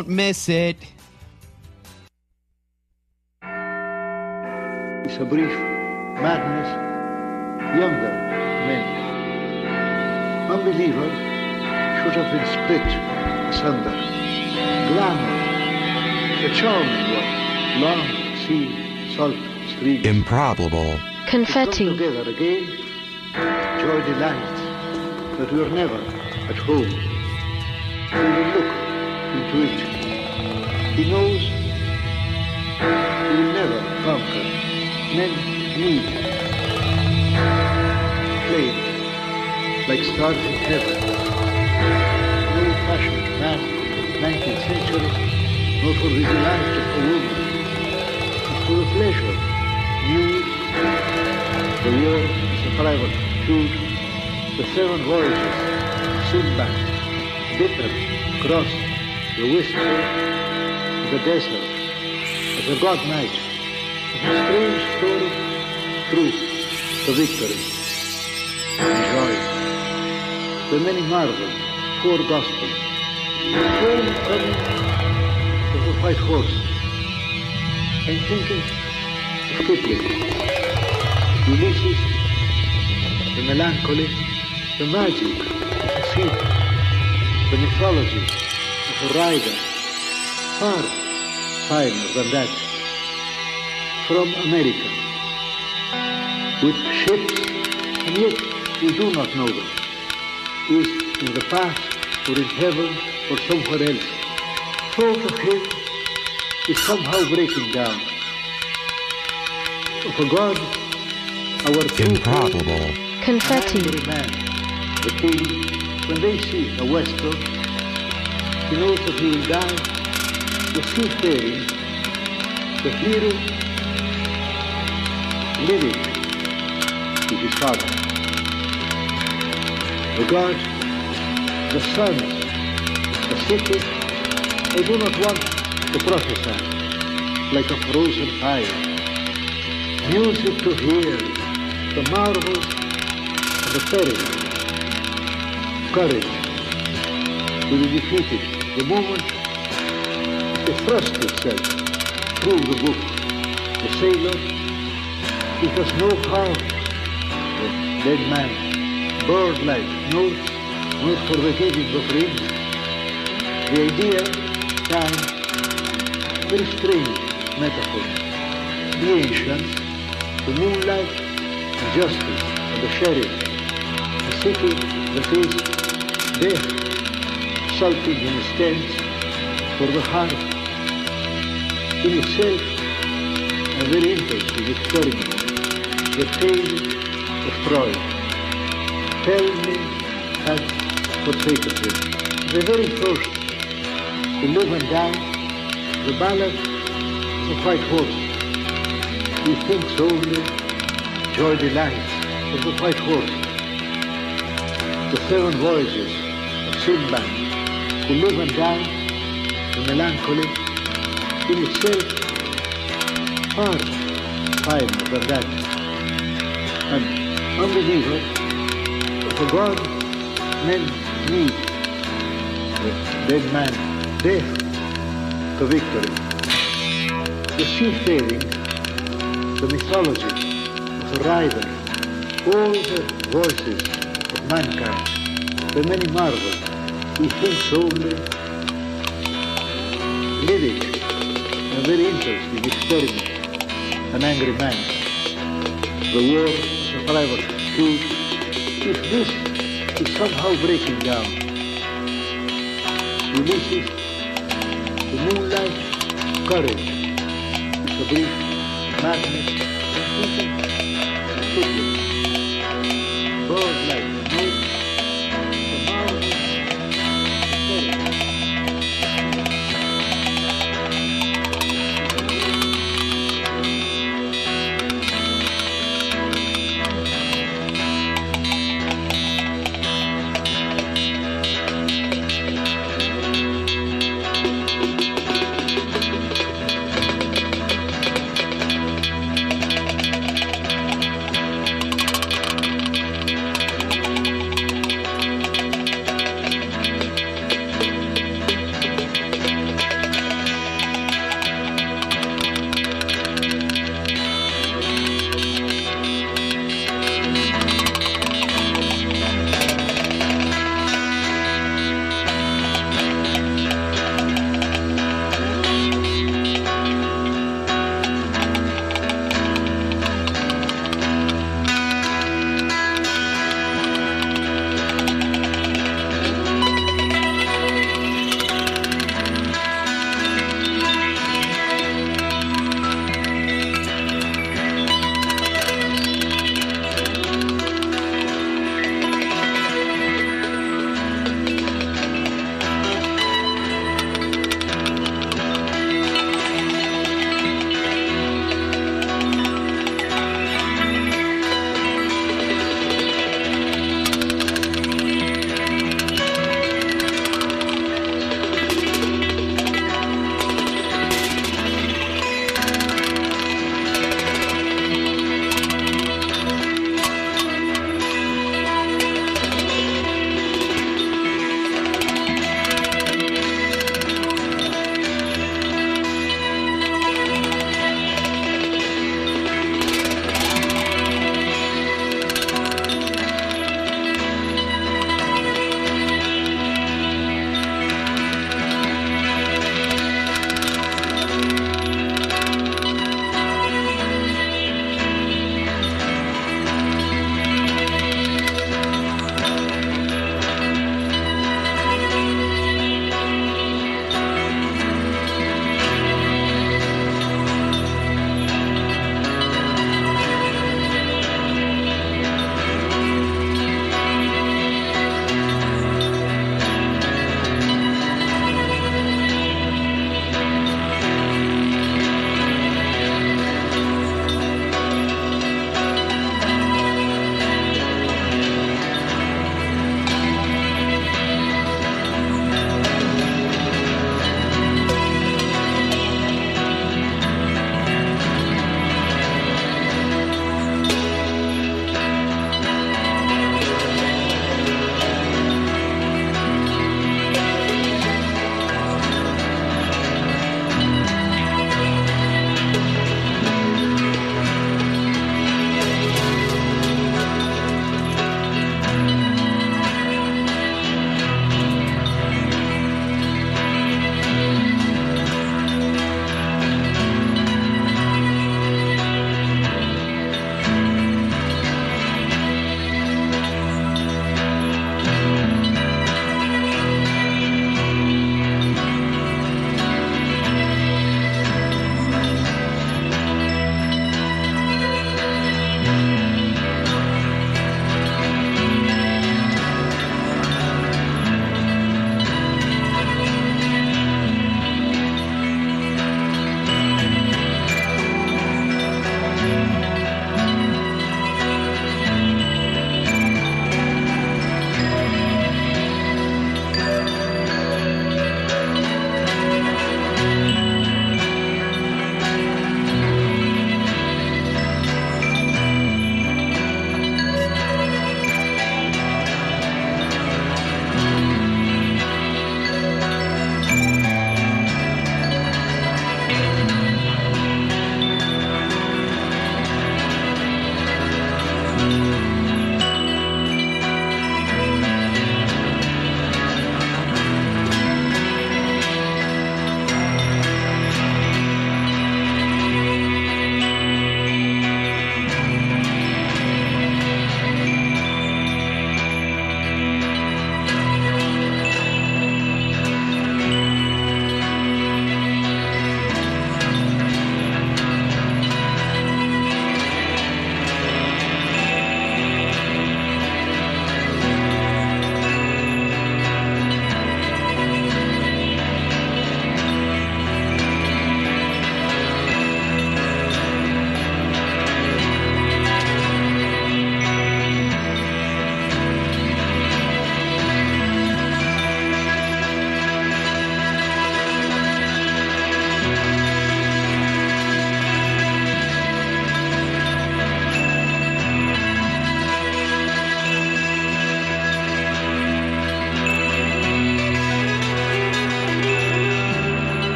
Don't miss it. It's a brief madness, younger men. Unbeliever should have been split asunder. Glamour, the charming one, long sea, salt stream. Improbable. Come confetti, together again, joy delights, but we're never at home. We will look into it. He knows he will never conquer. Men need flame like stars in heaven. No fashioned man, 19th century, not for the delight of a woman, but for the pleasure, news, the war a private feud, the seven voyages, Sinbad, bitter, cross, the whisper, the desert, as a god as a strange story, truth, the victory, and joy. The many marvels, four gospels, the train coming of the white horse. I'm thinking of Kipling. Ulysses, the melancholy, the magic of the sea, the mythology of a rider, far finer than that, from America, with ships, and yet we do not know them, is in the past or in heaven or somewhere else. Thought of him is somehow breaking down. Of a God our Improbable. confetti, man, the king, when they see a Western, he knows that he will die. The seafaring, the hero, living with his father. The God, the sun, the city, I do not want to prophesy like a frozen fire. Music to hear, the marvels and the peril, courage to be defeated the moment it thrust itself through the book. The sailor, he has no power. The dead man, bird-like notes, not for the giving of rings. The idea, time, very strange metaphor. The ancients, the moonlight, the justice, and the sheriff, a city that is death, sulking in its tents for the heart. In itself, a very interesting experiment, the tale of Troy. Tell me had forsaken him. The very first to live and die, the ballad of white horse. He thinks only joy delights of the white horse. The seven voyages of Sinbad, who live and die, the melancholy, in itself far finer than that. And unbeliever, for God, men need the dead man, death, the victory. The seafaring, the mythology. Of a rider, all the voices of mankind, the many marvels, he thinks only lyric, a very interesting experiment, an angry man. The war a private. If this is somehow breaking down, Ulysses, the moonlight, courage, it's brief madness,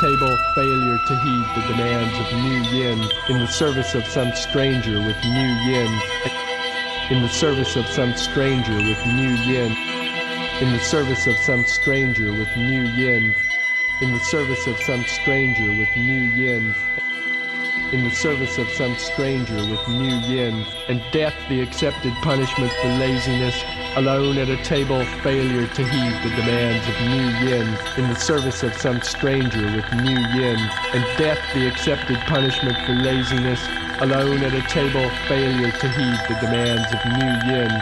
table, failure to heed the demands of new yin, in the service of some stranger with new yin, in the service of some stranger with new yin, in the service of some stranger with new yin, in the service of some stranger with new yin, in the service of some stranger with new yin, and death the accepted punishment for laziness, alone at a table, failure to heed the demands of new yin, in the service of some stranger with new yin, and death the accepted punishment for laziness, alone at a table, failure to heed the demands of new yin,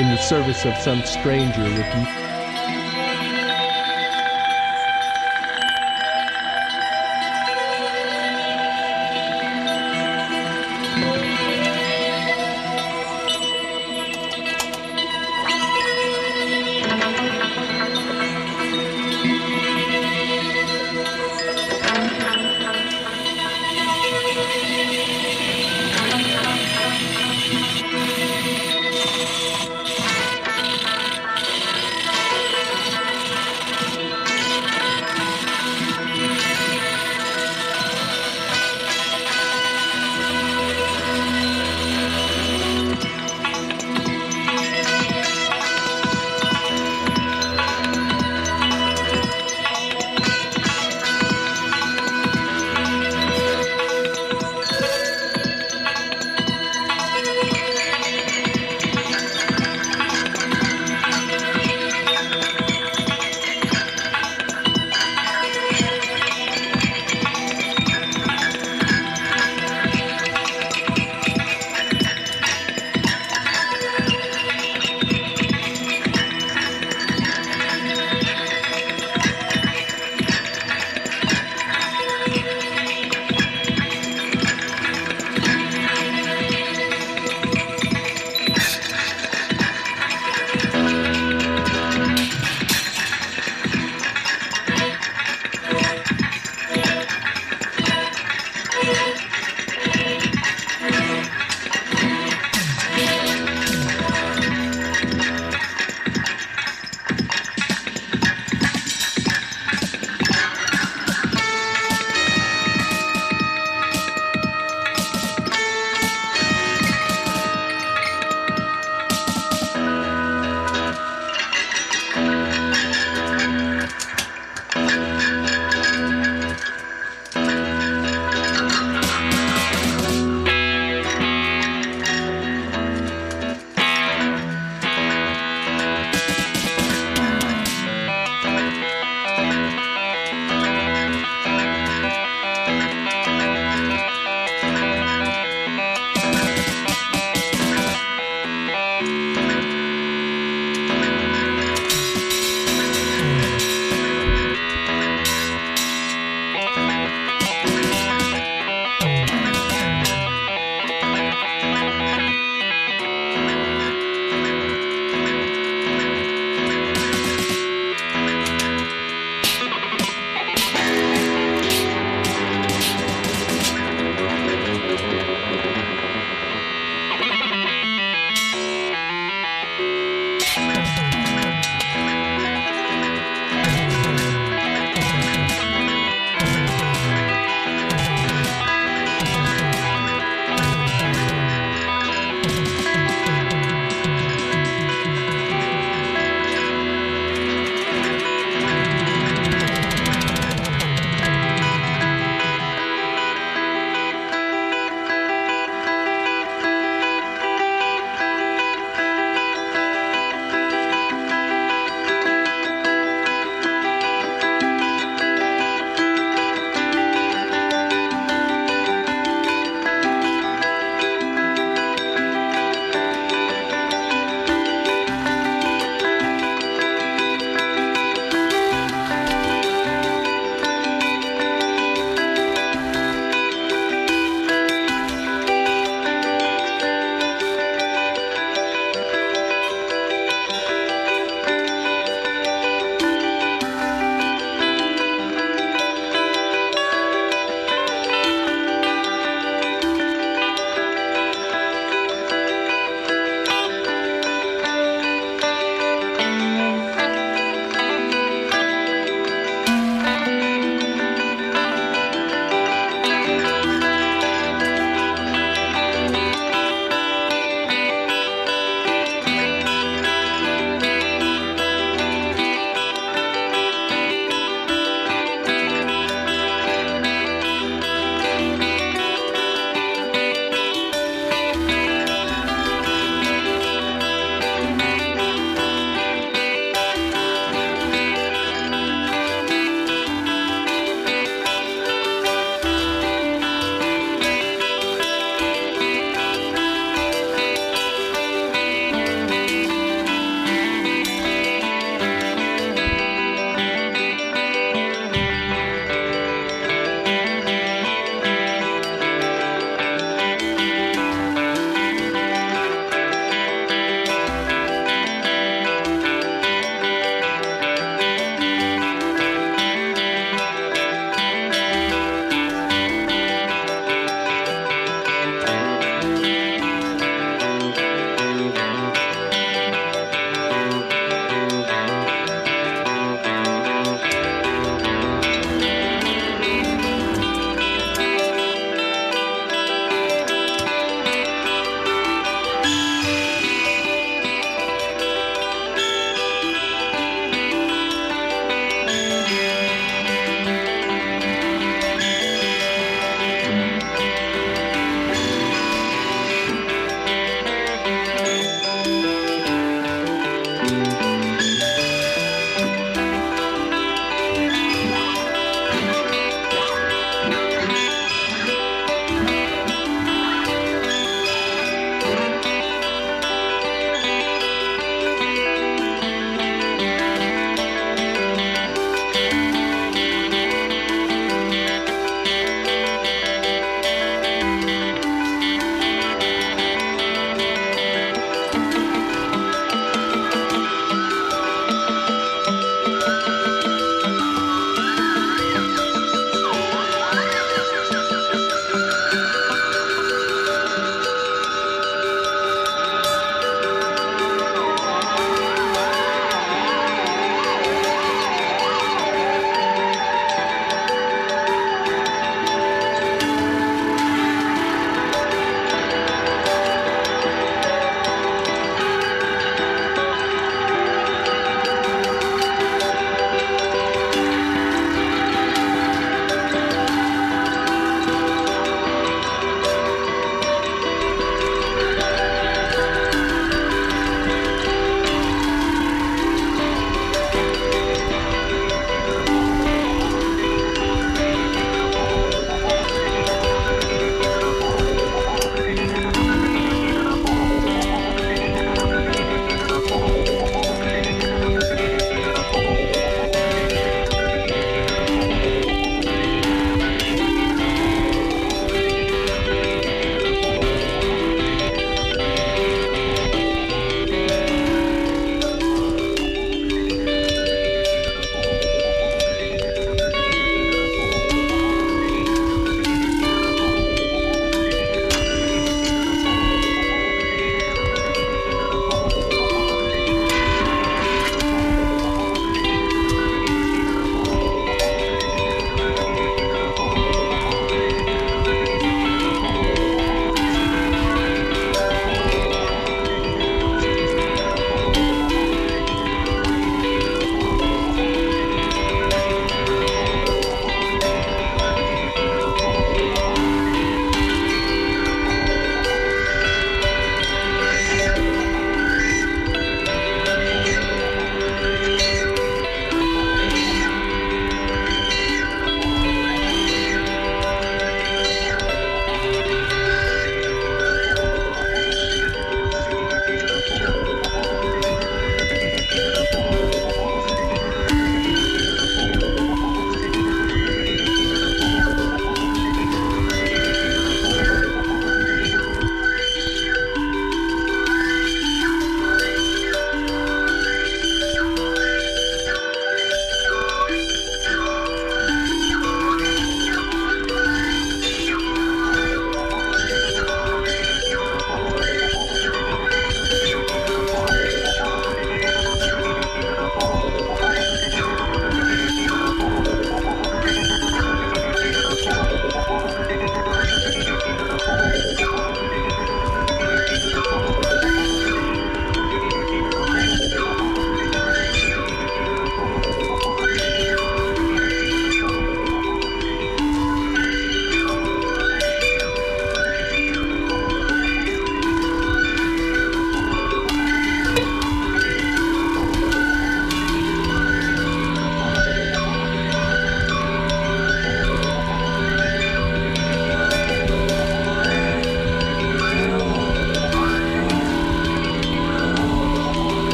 in the service of some stranger with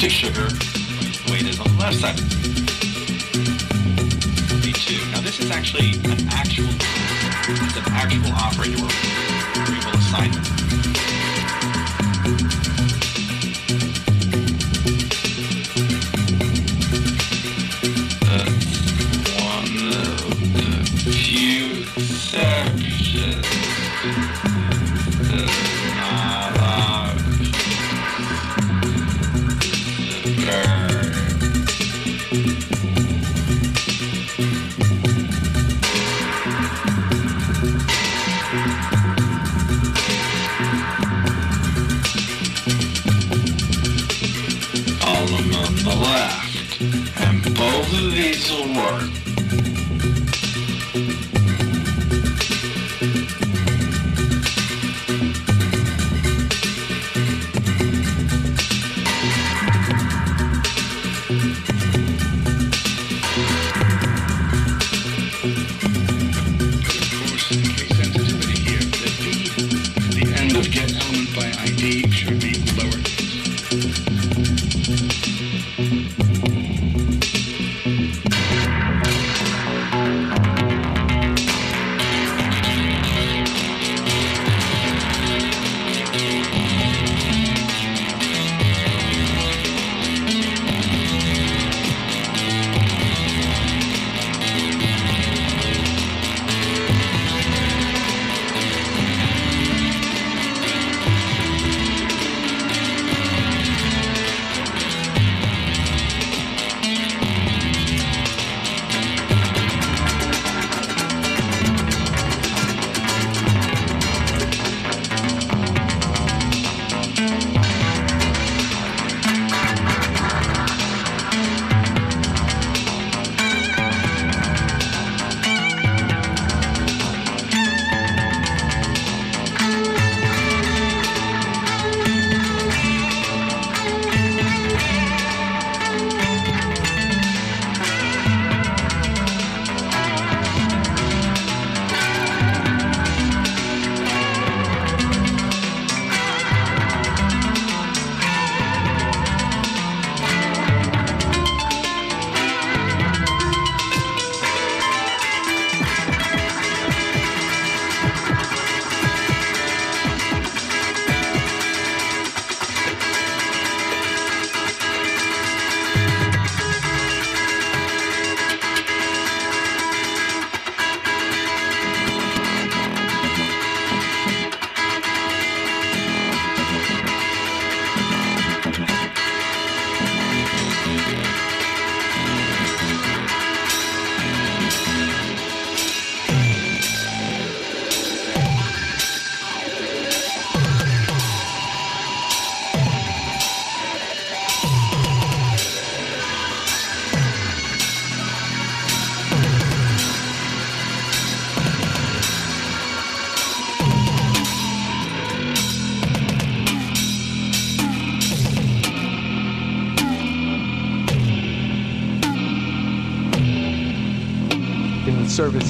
to sugar the way it is on the left side. B2. Now this is actually an actual, it's an actual operator we're able to.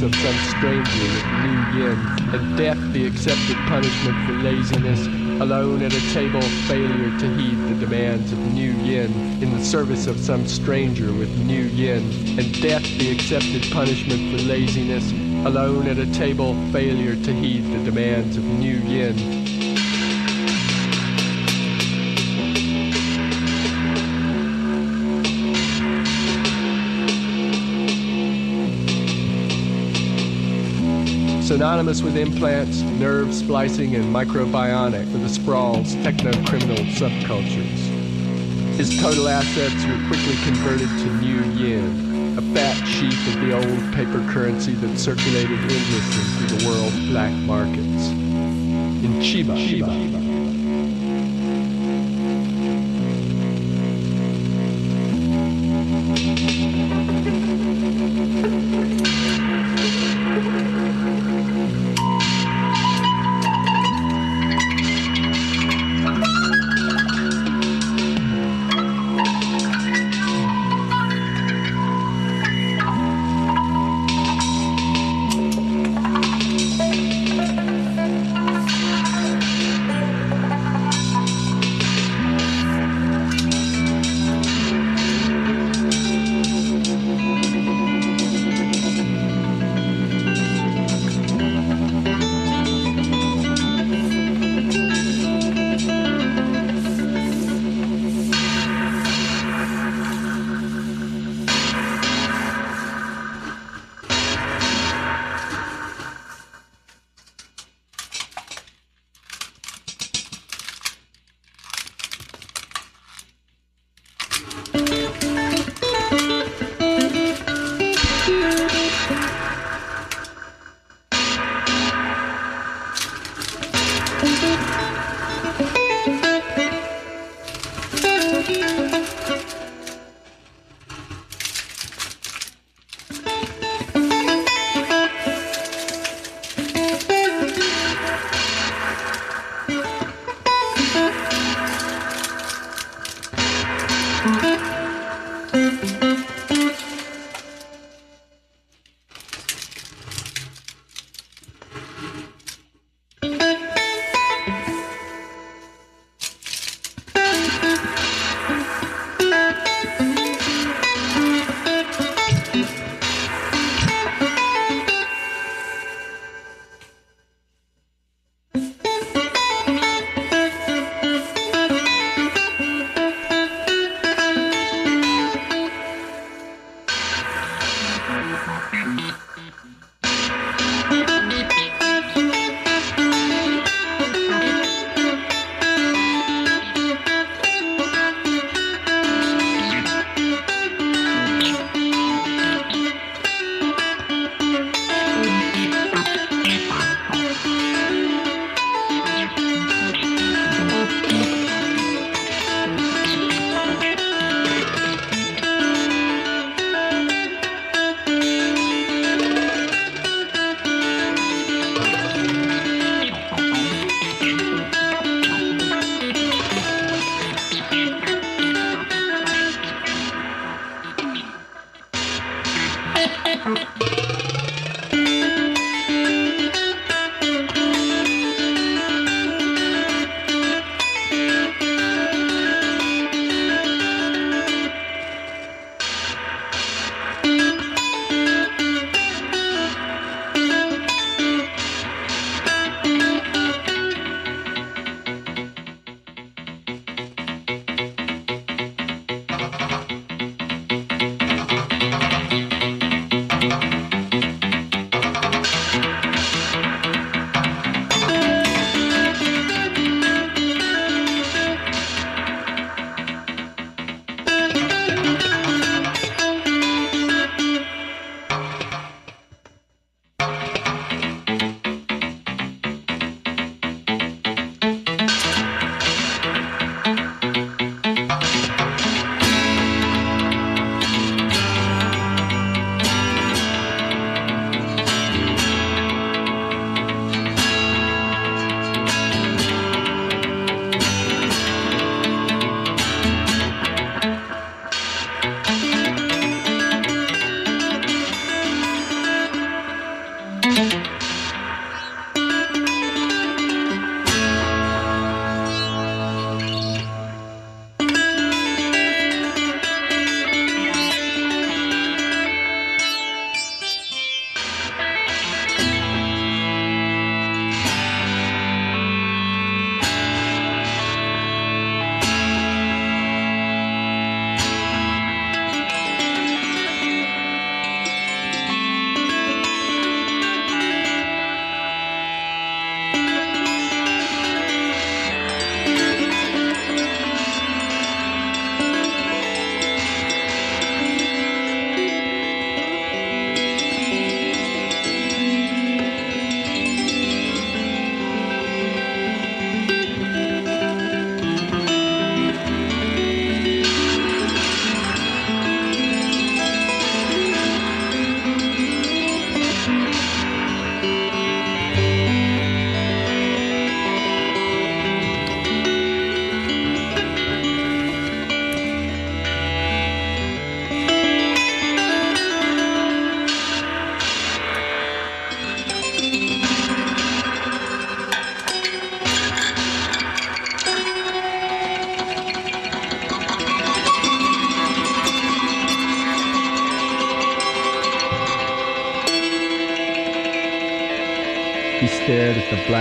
of some stranger with new yen, and death the accepted punishment for laziness, alone at a table, failure to heed the demands of new yen. in the service of some stranger with new yen, and death the accepted punishment for laziness, alone at a table, failure to heed the demands of new yen. Synonymous with implants, nerve splicing, and microbionic for the sprawl's techno-criminal subcultures. His total assets were quickly converted to new yen, a fat sheaf of the old paper currency that circulated endlessly through the world's black markets. In Chiba, Chiba.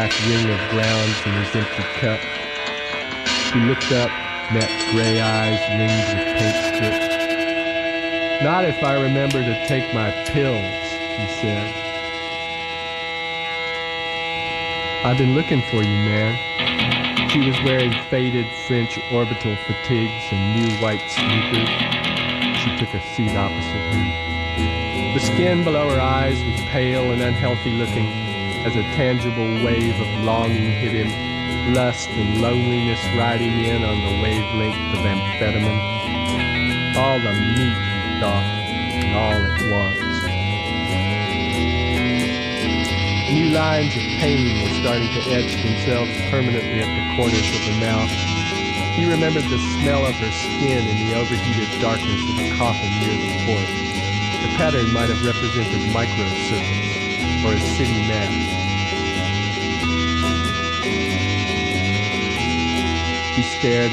Black ring of grounds in his empty cup. He looked up, met gray eyes ringed with paint strips. Not if I remember to take my pills, he said. I've been looking for you, man. She was wearing faded French orbital fatigues and new white sneakers. She took a seat opposite him. The skin below her eyes was pale and unhealthy looking as a tangible wave of longing hit him, lust and loneliness riding in on the wavelength of amphetamine. All the meat, thought, and all at once. New lines of pain were starting to etch themselves permanently at the corners of the mouth. He remembered the smell of her skin in the overheated darkness of the coffin near the port. The pattern might have represented microserpents or a city map. He stared